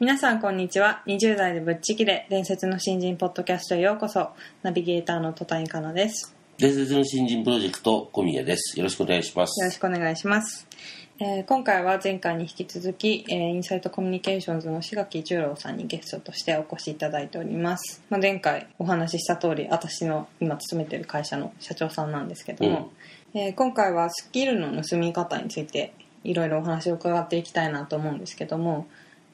皆さんこんにちは。20代でぶっちぎれ伝説の新人ポッドキャストへようこそ。ナビゲーターの戸谷香奈です。伝説の新人プロジェクト小宮です。よろしくお願いします。よろしくお願いします、えー今回は前回に引き続き、えーインサイトコミュニケーションズの志垣十郎さんにゲストとしてお越しいただいております、まあ、前回お話しした通り私の今勤めてる会社の社長さんなんですけども、えー今回はスキルの盗み方についていろいろお話を伺っていきたいなと思うんですけども、ま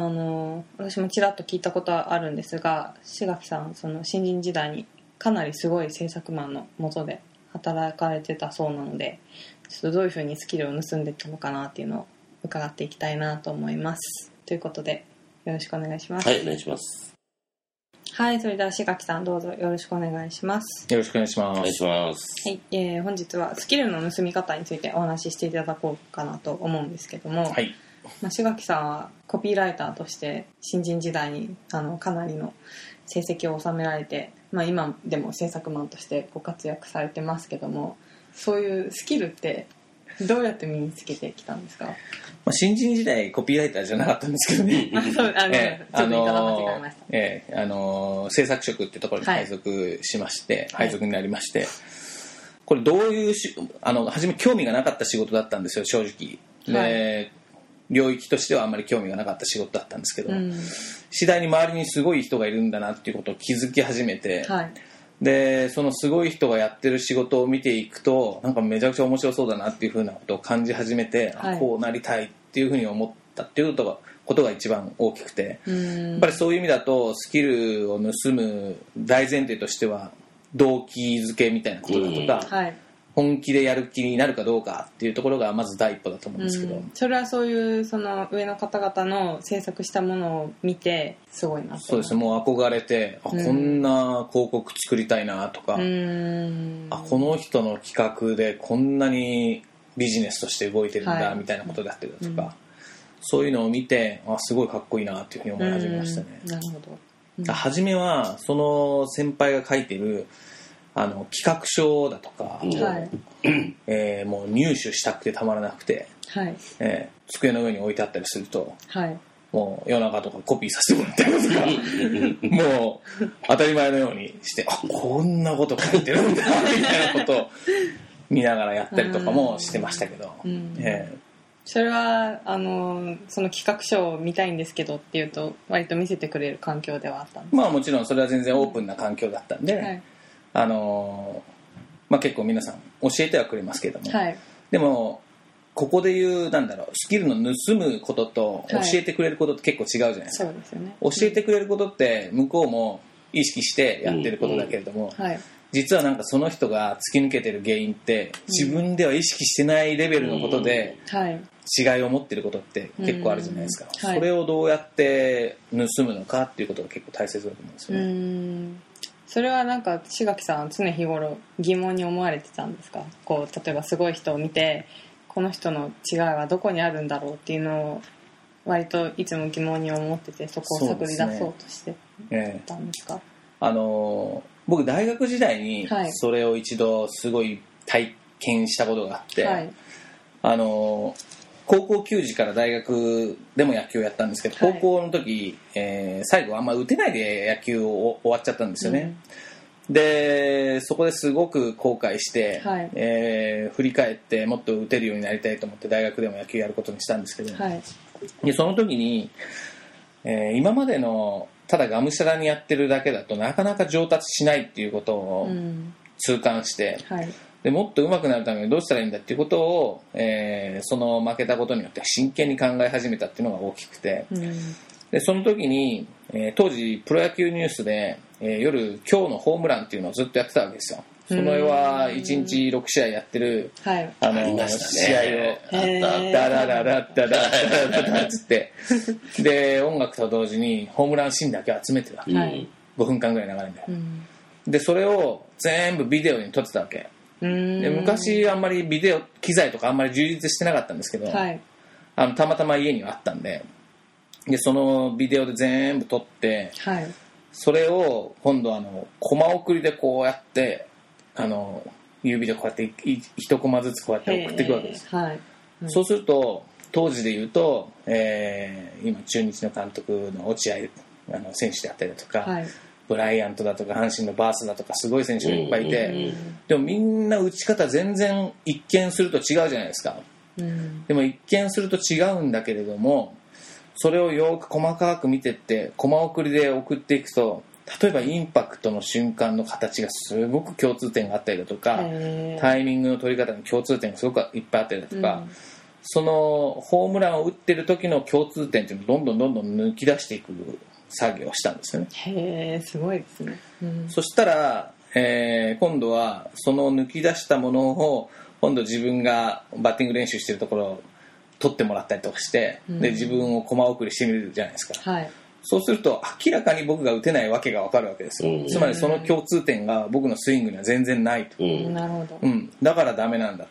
あ、あの私もちらっと聞いたことはあるんですが志垣さんその新人時代にかなりすごい制作マンのもとで働かれてたそうなのでちょっとどういうふうにスキルを盗んでいったのかなっていうのを伺っていきたいなと思いますということでよろしくお願いしますはい、お願いします。はい、それでは志垣さんどうぞよろしくお願いしますよろしくお願いします。お願いします。はい、えー本日はスキルの盗み方についてお話ししていただこうかなと思うんですけども、はい。まあ、志垣さんはコピーライターとして新人時代にあのかなりの成績を収められて、まあ、今でも制作マンとしてご活躍されてますけどもそういうスキルってどうやって身につけてきたんですか？まあ、新人時代コピーライターじゃなかったんですけどね。あそうあの、ええちょっと言い方間違えました、ええあのー制作職ってところに配属しまして、はい。配属になりまして、これどういうしあの初め興味がなかった仕事だったんですよ正直。で、はい領域としてはあんまり興味がなかった仕事だったんですけど、うん。次第に周りにすごい人がいるんだなっていうことを気づき始めて、はい。でそのすごい人がやってる仕事を見ていくとなんかめちゃくちゃ面白そうだなっていうふうなことを感じ始めて、あはい。こうなりたいっていうふうに思ったっていうことがことが一番大きくて、うん。やっぱりそういう意味だとスキルを盗む大前提としては動機づけみたいなことだとか、はい本気でやる気になるかどうかっていうところがまず第一歩だと思うんですけど、うん。それはそういうその上の方々の制作したものを見てすごいなそうです。もう憧れてあ、うん。こんな広告作りたいなとか、うん。あこの人の企画でこんなにビジネスとして動いてるんだ、はい。みたいなことだったりだとか、うん。そういうのを見てあすごいかっこいいなっていうふうに思い始めましたね、うん。なるほど。うん。初めはその先輩が書いてるあの企画書だとか、うんはい。えーもう入手したくてたまらなくて、はい。えー机の上に置いてあったりするとはい。もう夜中とかコピーさせてもらったりとかもう当たり前のようにしてあこんなこと書いてるんだみたいなことを見ながらやったりとかもしてましたけど、うん。えそれはあのその企画書を見たいんですけどっていうと割と見せてくれる環境ではあったんでーまあもちろんそれは全然オープンな環境だったんで、すはいあのーまあ、結構皆さん教えてはくれますけども、はい。でもここで言うなんだろうスキルの盗むことと教はい。えてくれることって結構違うじゃないですか、そうですよね。教えてくれることって向こうも意識してやってることだけれども、はい。実はなんかその人が突き抜けてる原因って自分では意識してないレベルのことではい。違いを持ってることって結構あるじゃないですか、うん。はい。それをどうやって盗むのかっていうことが結構大切だと思うんですうよね、んそれはなんか志垣さんは常日頃疑問に思われてたんですか？こう例えばすごい人を見てこの人の違いはどこにあるんだろうっていうのを割といつも疑問に思っててそこを探り出そうとしてええたんですか？あのー僕大学時代にはい。それを一度すごい体験したことがあって、はい。あのー高校球児から大学でも野球をやったんですけど、はい。高校の時、えー最後あんま打てないで野球を終わっちゃったんですよね、でそこですごく後悔して、はい。えー振り返ってもっと打てるようになりたいと思って大学でも野球やることにしたんですけど、はい。でその時に、えー今までのただがむしゃらにやってるだけだとなかなか上達しないっていうことをうん。痛感して、はいでもっと上手くなるためにどうしたらいいんだっていうことを、えーその負けたことによって真剣に考え始めたっていうのが大きくて。うん。でその時に、えー当時プロ野球ニュースで、えー夜今日のホームランっていうのをずっとやってたわけですよ。その絵は1日6試合やってるはい。あのありました試合を。ねあったあっダラララッダダダダダっつって。で音楽と同時にホームランシーンだけ集めてた。はい。5分間ぐらい流れるんだよ。うん。でそれを全部ビデオに撮ってたわけ。うーんで昔あんまりビデオ機材とかあんまり充実してなかったんですけど、はい。あのたまたま家にはあったんででそのビデオで全部撮ってはい。それを今度あのコマ送りでこうやってあの指でこうやって一コマずつこうやって送っていくわけです、はい。うん。そうすると当時で言うと、えー今中日の監督の落合あの選手であったりだとか、はいブライアントだとか阪神のバースだとかすごい選手がいっぱいいて、でもみんな打ち方全然一見すると違うじゃないですか。うん。でも一見すると違うんだけれどもそれをよく細かく見てってコマ送りで送っていくと例えばインパクトの瞬間の形がすごく共通点があったりだとかタイミングの取り方に共通点がすごくいっぱいあったりだとか、うん。そのホームランを打ってる時の共通点っていうのをどんどんどんどん抜き出していく作業をしたんですよね。へえすごいですね。うん。そしたら、えー今度はその抜き出したものを今度自分がバッティング練習してるところを取ってもらったりとかして、うん。で自分を駒送りしてみるじゃないですか。はい。そうすると明らかに僕が打てないわけが分かるわけですよ、うん。つまりその共通点が僕のスイングには全然ないと、うん。なるほど。うん、だからダメなんだと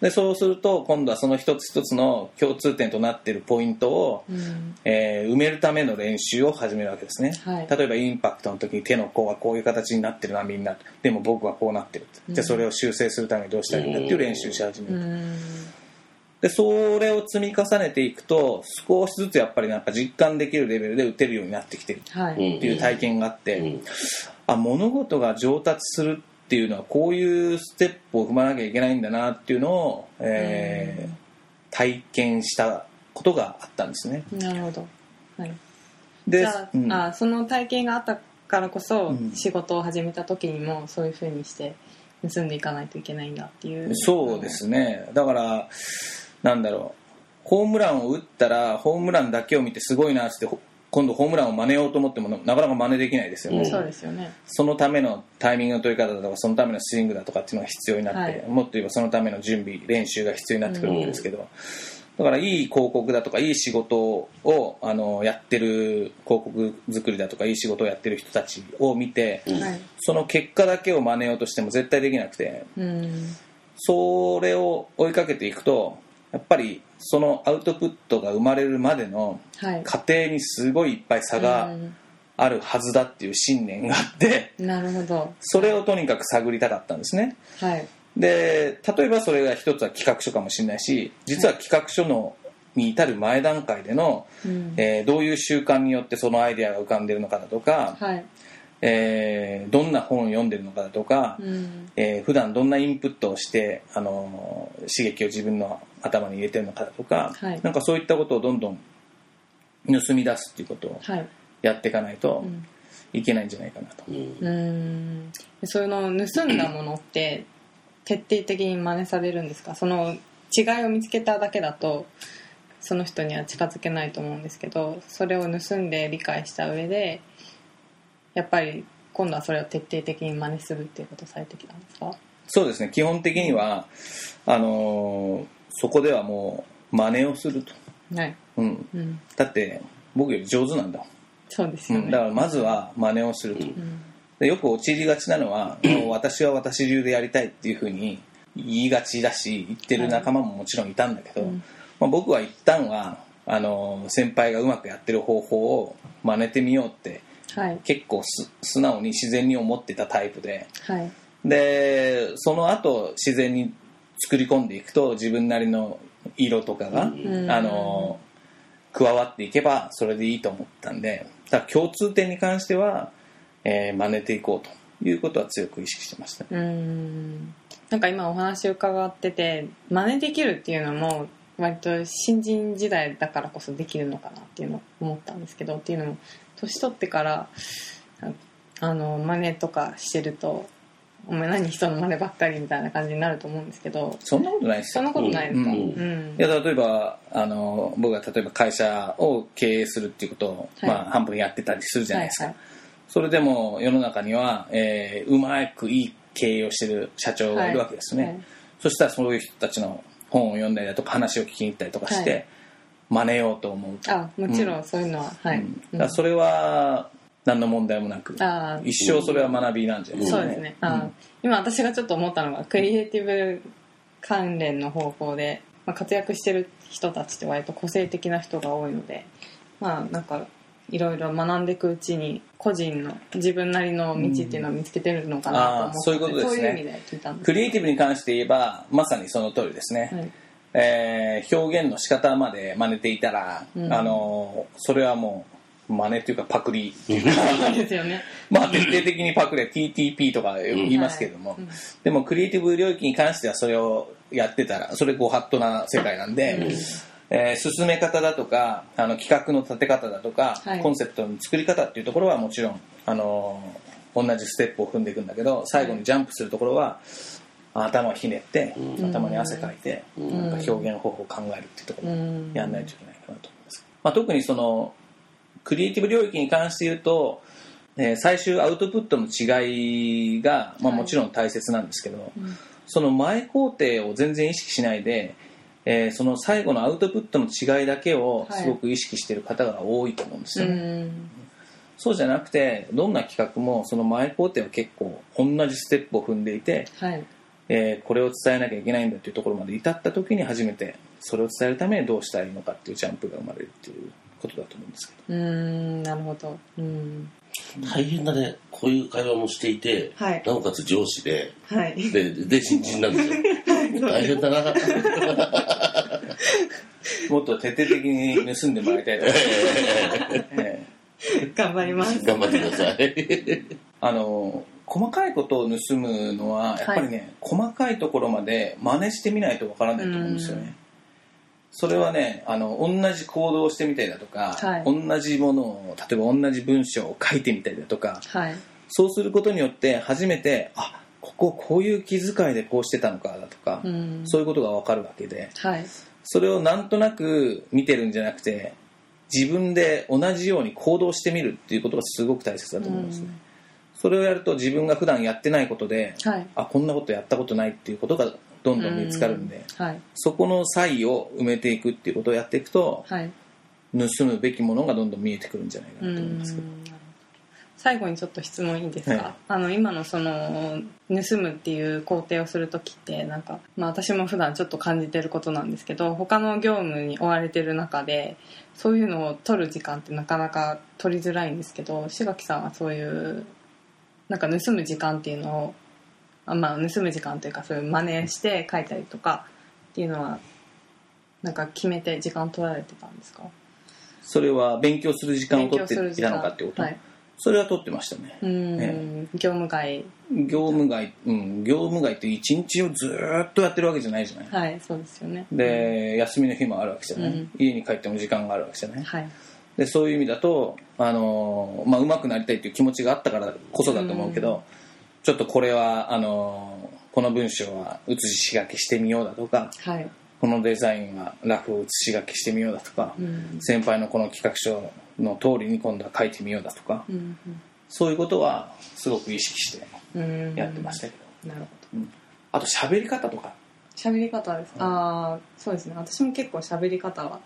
でそうすると今度はその一つ一つの共通点となっているポイントを、うん。えー埋めるための練習を始めるわけですね、はい。例えばインパクトの時に手の甲はこういう形になってるなみんな。でも僕はこうなってるじゃあそれを修正するためにどうしたらいいんだっていう練習をし始めうる、ん。でそれを積み重ねていくと少しずつやっぱりなんか実感できるレベルで打てるようになってきてるはいっていう体験があって、うん。あ物事が上達するっていうのはこういうステップを踏まなきゃいけないんだなっていうのを、えーうん。体験したことがあったんですね。なるほど。はい。でじゃあ,、うん。あその体験があったからこそ、うん。仕事を始めた時にもそういうふうにして盗んでいかないといけないんだっていう。そうですね。だからなんだろう。ホームランを打ったらホームランだけを見てすごいなってほ今度ホームランを真似ようと思ってもなかなか真似できないですよね、うん。そうですよね。そのためのタイミングの取り方だとかそのためのスイングだとかっていうのが必要になって、はい。もっと言えばそのための準備練習が必要になってくるわけですけど、だからいい広告だとかいい仕事をあのやってる広告作りだとかいい仕事をやってる人たちを見て、うん。はい。その結果だけを真似ようとしても絶対できなくてうんそれを追いかけていくとやっぱりそのアウトプットが生まれるまでのはい。過程にすごいいっぱい差があるはずだっていう信念があって。うんなるほど。それをとにかく探りたかったんですね。はい。で例えばそれが一つは企画書かもしれないし実は企画書のに至る前段階での、うん。えーどういう習慣によってそのアイデアが浮かんでるのかだとか、はいえーどんな本を読んでるのかだとか、うん。えー普段どんなインプットをして、あのー刺激を自分の頭に入れてるのかだとか、はい。なんかそういったことをどんどん盗み出すっていうことをはい。やっていかないとうん。いけないんじゃないかなと。うん。うん。ういうの盗んだものって 徹底的に真似されるんですか？その違いを見つけただけだとその人には近づけないと思うんですけどそれを盗んで理解した上でやっぱり今度はそれを徹底的に真似するっていうことをされてきたんですか？そうですね。基本的にはあのーそこではもう真似をすると、はい、うん、うん、だって僕より上手なんだそうですよね、うん、だからまずは真似をすると、うん。でよく陥りがちなのは、私は私流でやりたいっていうふうに言いがちだし言ってる仲間ももちろんいたんだけど、うん。まあ、僕は一旦はあのー先輩がうまくやってる方法を真似てみようってはい。結構す素直に自然に思ってたタイプで。はい。でその後自然に作り込んでいくと自分なりの色とかが、ん。あの加わっていけばそれでいいと思ったんで。だから共通点に関しては、えー真似ていこうということは強く意識してました、うん。なんか今お話伺ってて真似できるっていうのも割と新人時代だからこそできるのかなっていうのを思ったんですけどっていうのも年取ってからああの真似とかしてるとお前何人の真似ばっかりみたいな感じになると思うんですけどそんなことないですよ。そんなことないですか、ううん。んいや例えばあの僕が例えば会社を経営するっていうことを、はい。まあ、半分やってたりするじゃないですか、はいそれでも世の中には、えーうまくいい経営をしてる社長がいるわけですね、はい。そしたらそういう人たちの本を読んだりだとか話を聞きに行ったりとかして、はい真似ようと思うと、あもちろんそういうのは、はい、うん。だそれは何の問題もなく、一生それは学びなんじゃないですかね、そうですね、あー。今私がちょっと思ったのがクリエイティブ関連の方向で、まあ、活躍してる人たちって割と個性的な人が多いのでまあなんかいろいろ学んでいくうちに個人の自分なりの道っていうのを見つけてるのかなと思って、あーそういうことですね。そういう意味で聞いたんですクリエイティブに関して言えばまさにその通りですね、はいえー表現の仕方まで真似ていたら、うん。あのそれはもう真似っていうかパクリ。っていうかそうですよね。まあ徹底的にパクレ TTP とか言いますけれども、はいうん。でもクリエイティブ領域に関してはそれをやってたらそれご法度な世界なんで、えー進め方だとかあの企画の立て方だとか、はい。コンセプトの作り方っていうところはもちろんあの同じステップを踏んでいくんだけど最後にジャンプするところは頭をひねって、頭に汗かいて、なんか表現方法を考えるっていうところをうん。やんないといけないかなと思います、まあ、特にそのクリエイティブ領域に関して言うと、えー最終アウトプットの違いが、まあ、はい。もちろん大切なんですけど、その前工程を全然意識しないで、えーその最後のアウトプットの違いだけをはい。すごく意識している方が多いと思うんですうよ。ね、ん。そうじゃなくてどんな企画もその前工程は結構同じステップを踏んでいて、はいえーこれを伝えなきゃいけないんだっていうところまで至った時に初めてそれを伝えるためにどうしたらいいのかっていうジャンプが生まれるっていうことだと思うんですけど。うんなるほど。うん。大変だね。こういう会話もしていて、はい。なおかつ上司で、はい。で、で、新人なんですよ。大変だな。もっと徹底的に盗んでもらいたいと思います、え頑張ります。頑張ってください。ーあの細かいことを盗むのはやっぱりね、細かいところまで真似してみないとわからないと思うんですよね。それはねあの同じ行動をしてみたりだとか、はい。同じものを例えば同じ文章を書いてみたりだとかはい。そうすることによって初めてあこここういう気遣いでこうしてたのかだとか、うん。そういうことがわかるわけで。はい。それをなんとなく見てるんじゃなくて自分で同じように行動してみるっていうことがすごく大切だと思いますね、それをやると自分が普段やってないことではい。あこんなことやったことないっていうことがどんどん見つかるんではい。そこの差異を埋めていくっていうことをやっていくとはい。盗むべきものがどんどん見えてくるんじゃないかうなと思いますけど。ん。最後にちょっと質問いいですか、はい。あの今のその盗むっていう工程をする時ってなんか、まあ、私も普段ちょっと感じてることなんですけど他の業務に追われてる中でそういうのを取る時間ってなかなか取りづらいんですけど志垣さんはそういうなんか盗む時間っていうのをあまあ盗む時間というかそういう真似して書いたりとかっていうのはなんか決めて時間取られてたんですか？それは勉強する時間を取っていたのかってこと、はい。それは取ってましたね。うん、え。業務外。業務外、うん、業務外って一日をずーっとやってるわけじゃないじゃない、はいそうですよね。で休みの日もあるわけじゃない、うん。家に帰っても時間があるわけじゃない。はいでそういう意味だと、あのーまあ、上手くなりたいっていう気持ちがあったからこそだと思うけど、ちょっとこれはあのーこの文章は写し書きしてみようだとかはい。このデザインはラフを写し書きしてみようだとか、うん。先輩のこの企画書の通りに今度は書いてみようだとか、うんそういうことはすごく意識してうん。やってましたけど、なるほうん。あと喋り方とか。ど喋り方です、ああそうですね。私も結構喋り方は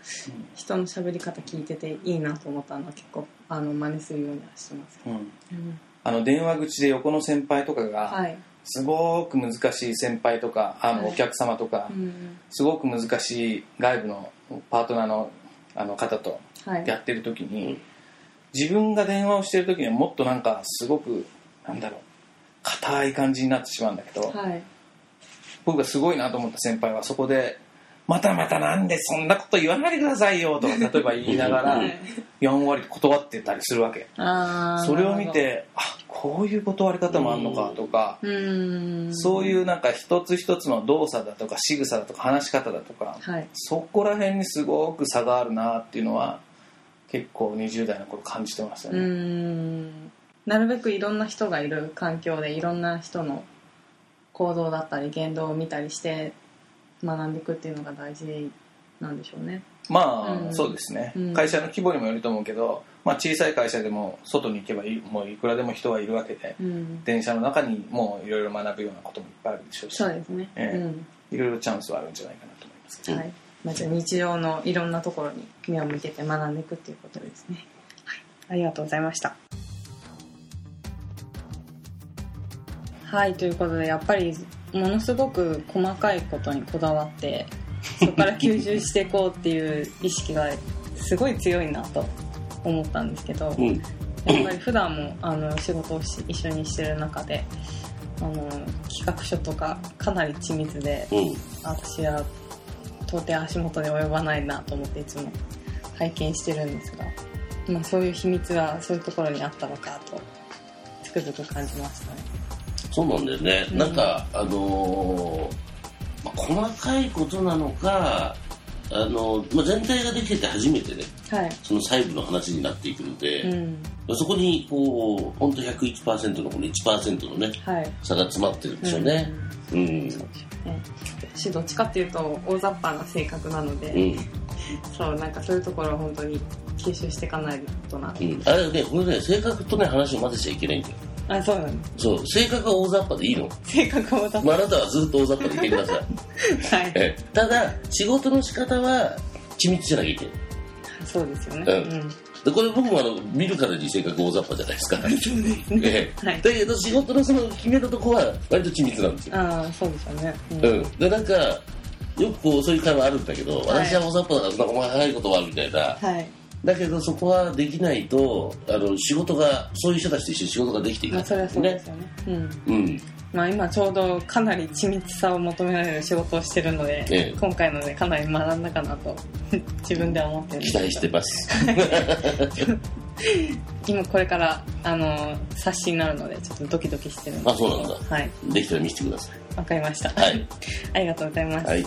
人の喋り方聞いてていいなと思ったのは結構あの真似するようにはしてます、うん。うん。あの電話口で横の先輩とかが、はい、すごく難しい先輩とかあのはい。お客様とか、うん。すごく難しい外部のパートナーのあの方とはい。やってる時に、自分が電話をしてる時にはもっとなんかすごくなんだろう硬い感じになってしまうんだけど、はい僕がすごいなと思った先輩はそこで「またまたなんでそんなこと言わないでくださいよ」とか 例えば言いながらはいやんわり断ってたりするわけ。それを見てあこういう断り方もあんのかとか、そういうなんか一つ一つの動作だとか仕草だとか話し方だとか、はい。そこら辺にすごく差があるなっていうのは結構20代の頃感じてましたうね、ん。なるべくいろんな人がいる環境でいろんな人の行動だったり言動を見たりして学んでいくっていうのが大事なんでしょうね。まあ、うん。そうですね、うん。会社の規模にもよると思うけどまあ、小さい会社でも外に行けばいいもういくらでも人はいるわけで、うん。電車の中にもういろいろ学ぶようなこともいっぱいあるでしょうしそうですね、ええ。うん。いろいろチャンスはあるんじゃないかなと思います。はい。まあ、じゃあ日常のいろんなところに目を向けて学んでいくっていうことですね、はい、ありがとうございましたはいということでやっぱりものすごく細かいことにこだわってそこから吸収していこうっていう意識がすごい強いなと思ったんですけど、うん。やっぱり普段もあの仕事をし一緒にしてる中であの企画書とかかなり緻密でうん。私は到底足元で及ばないなと思っていつも拝見してるんですが、まあ、そういう秘密はそういうところにあったのかとつくづく感じましたね。そうなんだよね。うんなんか、あのーまあ、細かいことなのか、あのーまあ、全体ができてて初めてね、はい、その細部の話になっていくので、うんそこに、こう、本当101%のこの1%のね、はい差が詰まってるんでしょうね。うん。うんそうでしょうね私どっちかっていうと大雑把な性格なので、うん。そうなんかそういうところを本当に吸収していかないとな、うん。あれね、これね、性格とね、話を混ぜちゃいけないんだよ。あそうなんですそう、性格は大雑把でいいの。性格大雑把まあ、あなたはずっと大雑把でいてください。はいええただ、仕事の仕方は緻密じゃなきゃいけない。そうですよねうんでこれ僕もあの見るからに性格大雑把じゃないですか。ええはいだけど仕事のその決めたとこは割と緻密なんですよ。ああそうですよねうんうん。で、なんか、よくこうそういう会話あるんだけど、私は大雑把だからそんな細かいことはみたいな。はいだけどそこはできないと、あの仕事が、そういう人たちと一緒に仕事ができていかない。まあそれはそうですよねうんうん。まあ、今ちょうどかなり緻密さを求められる仕事をしてるので、ええ今回のでかなり学んだかなと 自分では思ってる期待してます。今これからあの冊子になるのでちょっとドキドキしてるんですあ、そうなんだ。はいできたら見せてください。わかりました、はい。ありがとうございます、はい。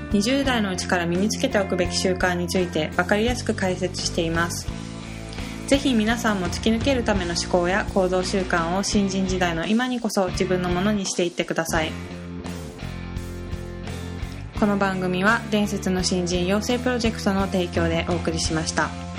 20代のうちから身につけておくべき習慣について分かりやすく解説していますぜひ皆さんも突き抜けるための思考や行動習慣を新人時代の今にこそ自分のものにしていってくださいこの番組は伝説の新人養成プロジェクトの提供でお送りしました。